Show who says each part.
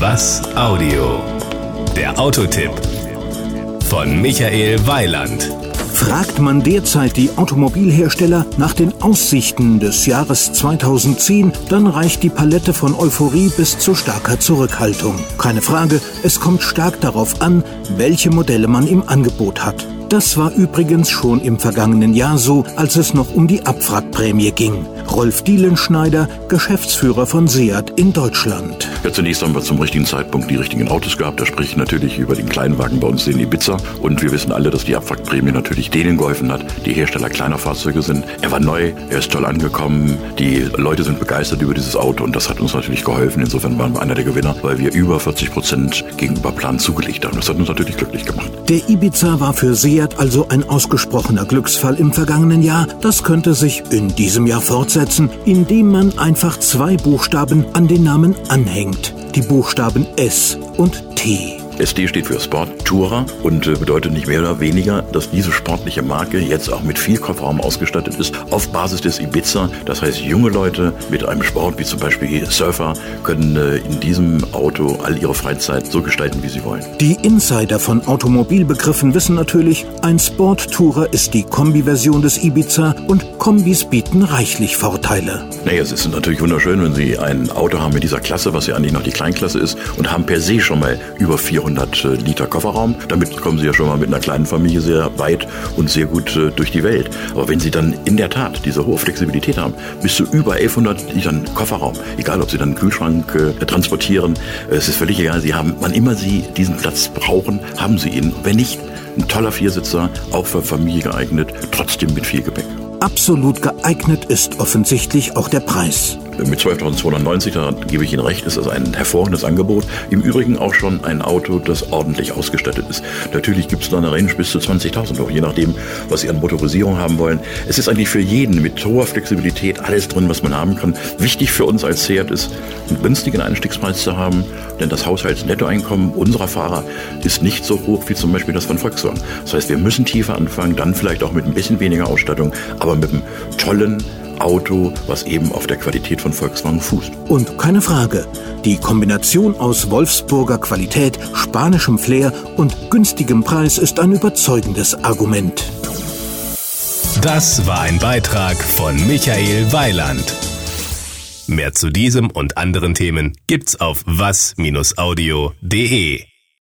Speaker 1: Was Audio? Der Autotipp von Michael Weiland.
Speaker 2: Fragt man derzeit die Automobilhersteller nach den Aussichten des Jahres 2010, dann reicht die Palette von Euphorie bis zu starker Zurückhaltung. Keine Frage, es kommt stark darauf an, welche Modelle man im Angebot hat. Das war übrigens schon im vergangenen Jahr so, als es noch um die Abwrackprämie ging. Rolf Dielenschneider, Geschäftsführer von Seat in Deutschland.
Speaker 3: Ja, zunächst haben wir zum richtigen Zeitpunkt die richtigen Autos gehabt. Da spreche ich natürlich über den Kleinwagen bei uns, den Ibiza. Und wir wissen alle, dass die Abwrackprämie natürlich denen geholfen hat, die Hersteller kleiner Fahrzeuge sind. Er war neu, er ist toll angekommen. Die Leute sind begeistert über dieses Auto und das hat uns natürlich geholfen. Insofern waren wir einer der Gewinner, weil wir über 40 Prozent gegenüber Plan zugelegt haben. Das hat uns natürlich glücklich gemacht.
Speaker 2: Der Ibiza war für Seat Fiat also ein ausgesprochener Glücksfall im vergangenen Jahr. Das könnte sich in diesem Jahr fortsetzen, indem man einfach zwei Buchstaben an den Namen anhängt. Die Buchstaben S und T.
Speaker 3: SD steht für Sport Tourer und äh, bedeutet nicht mehr oder weniger, dass diese sportliche Marke jetzt auch mit viel Kofferraum ausgestattet ist, auf Basis des Ibiza. Das heißt, junge Leute mit einem Sport wie zum Beispiel Surfer können äh, in diesem Auto all ihre Freizeit so gestalten, wie sie wollen.
Speaker 2: Die Insider von Automobilbegriffen wissen natürlich, ein Sport Tourer ist die Kombi-Version des Ibiza und Kombis bieten reichlich Vorteile.
Speaker 3: Naja, es ist natürlich wunderschön, wenn Sie ein Auto haben mit dieser Klasse, was ja eigentlich noch die Kleinklasse ist, und haben per se schon mal über 400 200 äh, Liter Kofferraum. Damit kommen Sie ja schon mal mit einer kleinen Familie sehr weit und sehr gut äh, durch die Welt. Aber wenn Sie dann in der Tat diese hohe Flexibilität haben, bis zu über 1100 Litern Kofferraum, egal ob Sie dann einen Kühlschrank äh, transportieren, es ist völlig egal. Sie haben, wann immer Sie diesen Platz brauchen, haben Sie ihn. Wenn nicht, ein toller Viersitzer, auch für Familie geeignet, trotzdem mit viel Gepäck.
Speaker 2: Absolut geeignet ist offensichtlich auch der Preis.
Speaker 3: Mit 12.290, da gebe ich Ihnen recht, ist das ein hervorragendes Angebot. Im Übrigen auch schon ein Auto, das ordentlich ausgestattet ist. Natürlich gibt es da eine Range bis zu 20.000 auch je nachdem, was Sie an Motorisierung haben wollen. Es ist eigentlich für jeden mit hoher Flexibilität alles drin, was man haben kann. Wichtig für uns als Seat ist, einen günstigen Einstiegspreis zu haben, denn das Haushaltsnettoeinkommen unserer Fahrer ist nicht so hoch wie zum Beispiel das von Volkswagen. Das heißt, wir müssen tiefer anfangen, dann vielleicht auch mit ein bisschen weniger Ausstattung, aber mit einem tollen Auto, was eben auf der Qualität von Volkswagen fußt.
Speaker 2: Und keine Frage, die Kombination aus Wolfsburger Qualität, spanischem Flair und günstigem Preis ist ein überzeugendes Argument.
Speaker 1: Das war ein Beitrag von Michael Weiland. Mehr zu diesem und anderen Themen gibt's auf was-audio.de.